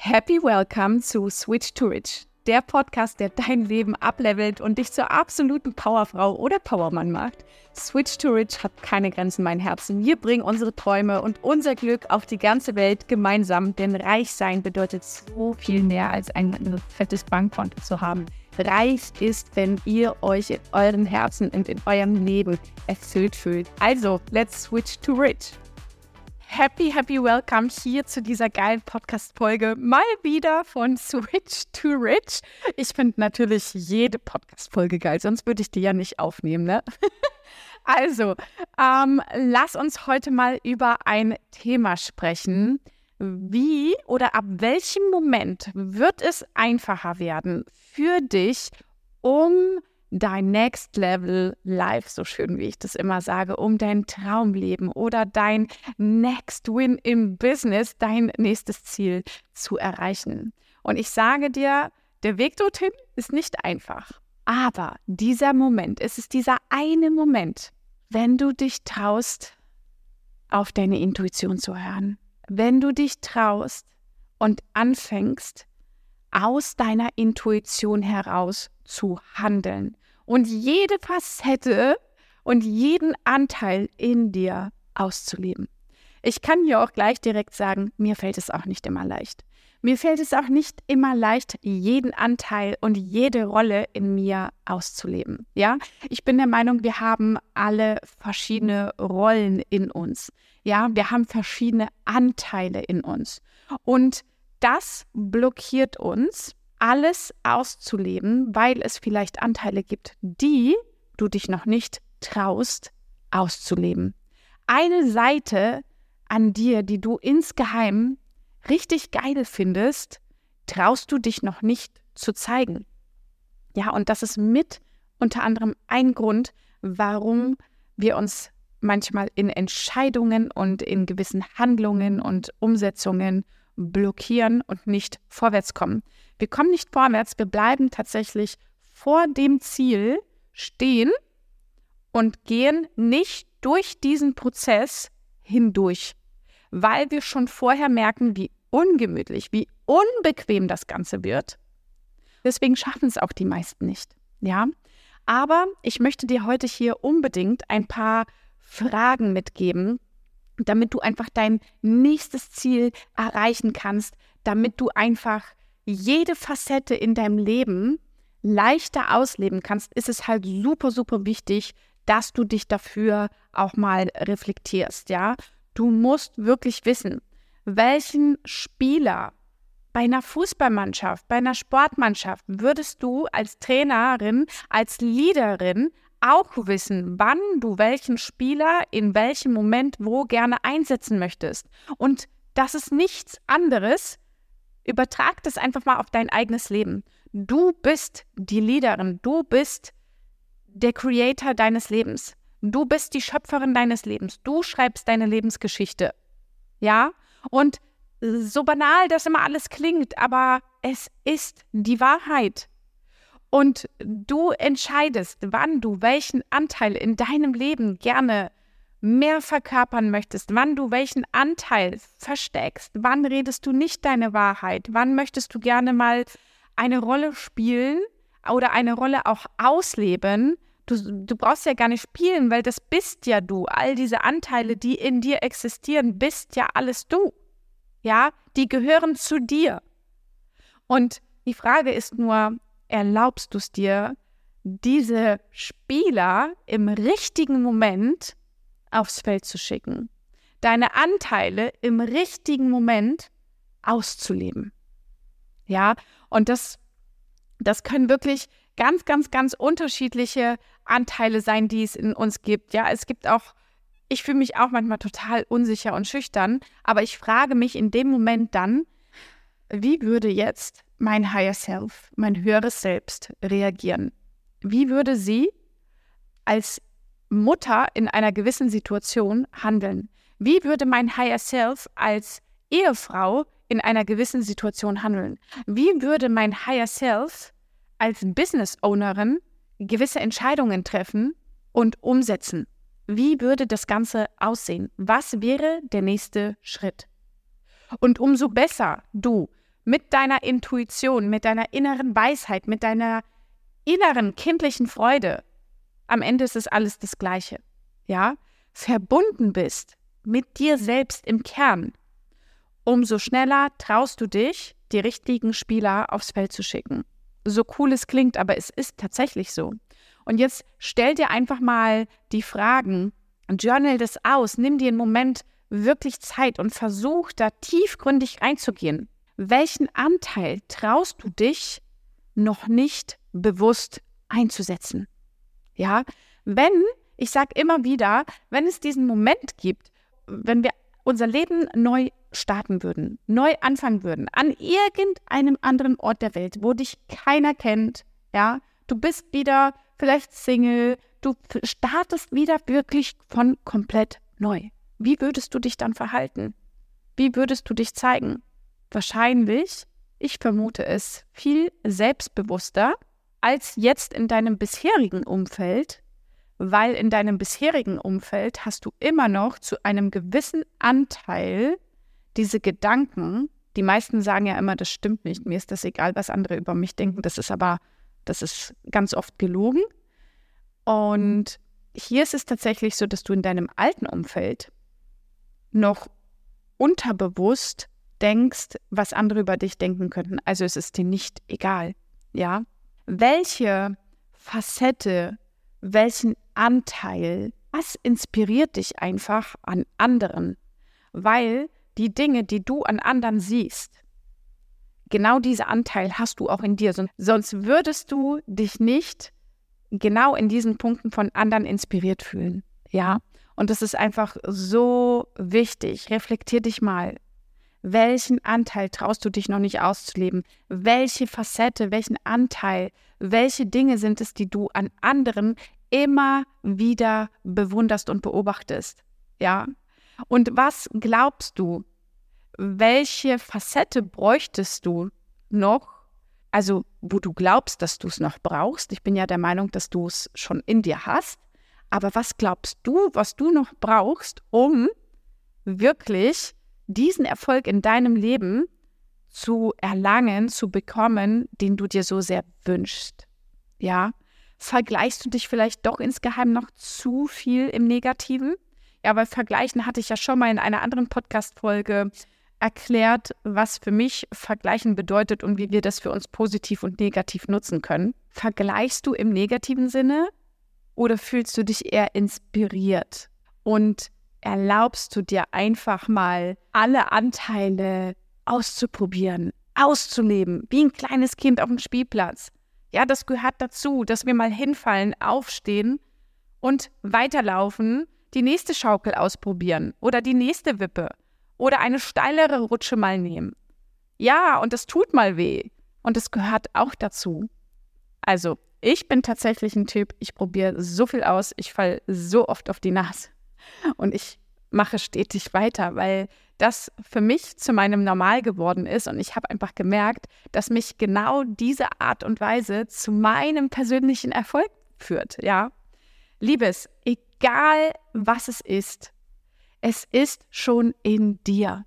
Happy Welcome zu Switch to Rich, der Podcast, der dein Leben ablevelt und dich zur absoluten Powerfrau oder Powermann macht. Switch to Rich hat keine Grenzen, mein Herzen. Wir bringen unsere Träume und unser Glück auf die ganze Welt gemeinsam, denn reich sein bedeutet so viel mehr als ein fettes Bankkonto zu haben. Reich ist, wenn ihr euch in euren Herzen und in eurem Leben erfüllt fühlt. Also, let's switch to rich. Happy, happy welcome hier zu dieser geilen Podcast-Folge. Mal wieder von Switch to Rich. Ich finde natürlich jede Podcast-Folge geil, sonst würde ich die ja nicht aufnehmen, ne? also, ähm, lass uns heute mal über ein Thema sprechen. Wie oder ab welchem Moment wird es einfacher werden für dich, um dein Next Level Life, so schön wie ich das immer sage, um dein Traumleben oder dein Next Win im Business, dein nächstes Ziel zu erreichen. Und ich sage dir, der Weg dorthin ist nicht einfach. Aber dieser Moment, es ist dieser eine Moment, wenn du dich traust, auf deine Intuition zu hören. Wenn du dich traust und anfängst, aus deiner Intuition heraus zu handeln und jede Facette und jeden Anteil in dir auszuleben. Ich kann dir auch gleich direkt sagen, mir fällt es auch nicht immer leicht. Mir fällt es auch nicht immer leicht, jeden Anteil und jede Rolle in mir auszuleben. Ja, ich bin der Meinung, wir haben alle verschiedene Rollen in uns. Ja, wir haben verschiedene Anteile in uns. Und das blockiert uns, alles auszuleben, weil es vielleicht Anteile gibt, die du dich noch nicht traust auszuleben. Eine Seite an dir, die du insgeheim richtig geil findest, traust du dich noch nicht zu zeigen. Ja, und das ist mit unter anderem ein Grund, warum wir uns manchmal in Entscheidungen und in gewissen Handlungen und Umsetzungen blockieren und nicht vorwärts kommen. Wir kommen nicht vorwärts, wir bleiben tatsächlich vor dem Ziel stehen und gehen nicht durch diesen Prozess hindurch, weil wir schon vorher merken, wie ungemütlich, wie unbequem das Ganze wird. Deswegen schaffen es auch die meisten nicht. Ja, aber ich möchte dir heute hier unbedingt ein paar Fragen mitgeben, damit du einfach dein nächstes Ziel erreichen kannst, damit du einfach jede Facette in deinem Leben leichter ausleben kannst, ist es halt super, super wichtig, dass du dich dafür auch mal reflektierst, ja? Du musst wirklich wissen, welchen Spieler bei einer Fußballmannschaft, bei einer Sportmannschaft würdest du als Trainerin, als Leaderin auch wissen, wann du welchen Spieler in welchem Moment wo gerne einsetzen möchtest. Und das ist nichts anderes. Übertrag das einfach mal auf dein eigenes Leben. Du bist die Leaderin, du bist der Creator deines Lebens. Du bist die Schöpferin deines Lebens. Du schreibst deine Lebensgeschichte. Ja? Und so banal das immer alles klingt, aber es ist die Wahrheit. Und du entscheidest, wann du welchen Anteil in deinem Leben gerne mehr verkörpern möchtest, wann du welchen Anteil versteckst, wann redest du nicht deine Wahrheit, wann möchtest du gerne mal eine Rolle spielen oder eine Rolle auch ausleben. Du, du brauchst ja gar nicht spielen, weil das bist ja du. All diese Anteile, die in dir existieren, bist ja alles du. Ja, die gehören zu dir. Und die Frage ist nur, erlaubst du es dir, diese Spieler im richtigen Moment aufs Feld zu schicken, deine Anteile im richtigen Moment auszuleben. Ja, und das, das können wirklich ganz, ganz, ganz unterschiedliche Anteile sein, die es in uns gibt. Ja, es gibt auch, ich fühle mich auch manchmal total unsicher und schüchtern, aber ich frage mich in dem Moment dann, wie würde jetzt mein Higher Self, mein höheres Selbst reagieren? Wie würde sie als Mutter in einer gewissen Situation handeln? Wie würde mein Higher Self als Ehefrau in einer gewissen Situation handeln? Wie würde mein Higher Self als Business Ownerin gewisse Entscheidungen treffen und umsetzen? Wie würde das Ganze aussehen? Was wäre der nächste Schritt? Und umso besser du mit deiner Intuition, mit deiner inneren Weisheit, mit deiner inneren kindlichen Freude, am Ende ist es alles das Gleiche, ja, verbunden bist mit dir selbst im Kern, umso schneller traust du dich, die richtigen Spieler aufs Feld zu schicken. So cool es klingt, aber es ist tatsächlich so. Und jetzt stell dir einfach mal die Fragen, journal das aus, nimm dir einen Moment wirklich Zeit und versuch da tiefgründig einzugehen. Welchen Anteil traust du dich noch nicht bewusst einzusetzen? Ja, wenn, ich sage immer wieder, wenn es diesen Moment gibt, wenn wir unser Leben neu starten würden, neu anfangen würden, an irgendeinem anderen Ort der Welt, wo dich keiner kennt, ja, du bist wieder vielleicht Single, du startest wieder wirklich von komplett neu. Wie würdest du dich dann verhalten? Wie würdest du dich zeigen? Wahrscheinlich, ich vermute es, viel selbstbewusster als jetzt in deinem bisherigen Umfeld, weil in deinem bisherigen Umfeld hast du immer noch zu einem gewissen Anteil diese Gedanken, die meisten sagen ja immer, das stimmt nicht, mir ist das egal, was andere über mich denken, das ist aber, das ist ganz oft gelogen. Und hier ist es tatsächlich so, dass du in deinem alten Umfeld noch unterbewusst denkst, was andere über dich denken könnten. Also es ist dir nicht egal, ja? Welche Facette, welchen Anteil, was inspiriert dich einfach an anderen? Weil die Dinge, die du an anderen siehst, genau dieser Anteil hast du auch in dir. Sonst würdest du dich nicht genau in diesen Punkten von anderen inspiriert fühlen. Ja, und das ist einfach so wichtig. Reflektier dich mal. Welchen Anteil traust du dich noch nicht auszuleben? Welche Facette, welchen Anteil, welche Dinge sind es, die du an anderen immer wieder bewunderst und beobachtest? Ja, und was glaubst du, welche Facette bräuchtest du noch? Also, wo du glaubst, dass du es noch brauchst. Ich bin ja der Meinung, dass du es schon in dir hast. Aber was glaubst du, was du noch brauchst, um wirklich diesen Erfolg in deinem Leben zu erlangen, zu bekommen, den du dir so sehr wünschst? Ja, vergleichst du dich vielleicht doch insgeheim noch zu viel im Negativen? Ja, weil Vergleichen hatte ich ja schon mal in einer anderen Podcast-Folge erklärt, was für mich Vergleichen bedeutet und wie wir das für uns positiv und negativ nutzen können. Vergleichst du im negativen Sinne oder fühlst du dich eher inspiriert? Und erlaubst du dir einfach mal alle Anteile auszuprobieren, auszuleben, wie ein kleines Kind auf dem Spielplatz? Ja, das gehört dazu, dass wir mal hinfallen, aufstehen und weiterlaufen die nächste Schaukel ausprobieren oder die nächste Wippe oder eine steilere Rutsche mal nehmen. Ja, und das tut mal weh. Und es gehört auch dazu. Also, ich bin tatsächlich ein Typ, ich probiere so viel aus, ich falle so oft auf die Nase. Und ich mache stetig weiter, weil das für mich zu meinem Normal geworden ist. Und ich habe einfach gemerkt, dass mich genau diese Art und Weise zu meinem persönlichen Erfolg führt. Ja, Liebes, egal was es ist, es ist schon in dir.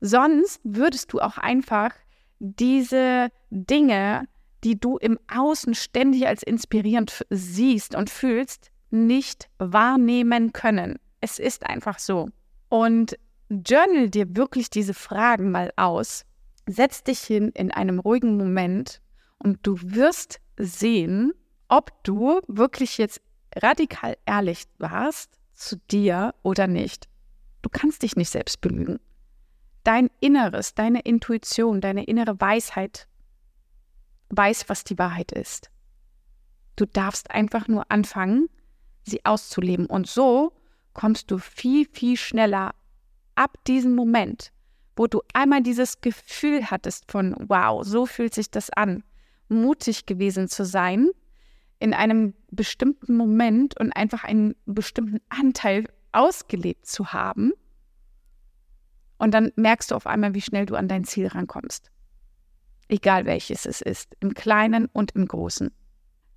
Sonst würdest du auch einfach diese Dinge, die du im Außen ständig als inspirierend siehst und fühlst, nicht wahrnehmen können. Es ist einfach so. Und journal dir wirklich diese Fragen mal aus. Setz dich hin in einem ruhigen Moment und du wirst sehen, ob du wirklich jetzt radikal ehrlich warst zu dir oder nicht. Du kannst dich nicht selbst belügen. Dein Inneres, deine Intuition, deine innere Weisheit weiß, was die Wahrheit ist. Du darfst einfach nur anfangen, sie auszuleben. Und so kommst du viel, viel schneller ab diesem Moment, wo du einmal dieses Gefühl hattest von, wow, so fühlt sich das an, mutig gewesen zu sein, in einem bestimmten Moment und einfach einen bestimmten Anteil ausgelebt zu haben. Und dann merkst du auf einmal, wie schnell du an dein Ziel rankommst. Egal welches es ist, im Kleinen und im Großen.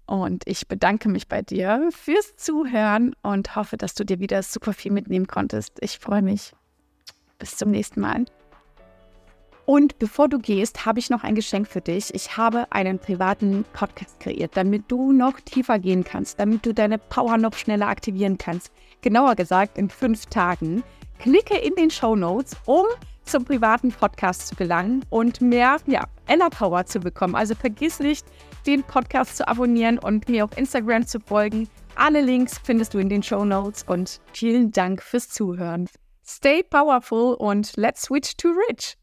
Und ich bedanke mich bei dir fürs Zuhören und hoffe, dass du dir wieder super viel mitnehmen konntest. Ich freue mich. Bis zum nächsten Mal. Und bevor du gehst, habe ich noch ein Geschenk für dich. Ich habe einen privaten Podcast kreiert, damit du noch tiefer gehen kannst, damit du deine Power noch schneller aktivieren kannst. Genauer gesagt, in fünf Tagen. Klicke in den Show Notes, um zum privaten Podcast zu gelangen und mehr ja, Ella Power zu bekommen. Also vergiss nicht, den Podcast zu abonnieren und mir auf Instagram zu folgen. Alle Links findest du in den Show Notes und vielen Dank fürs Zuhören. Stay powerful und let's switch to rich.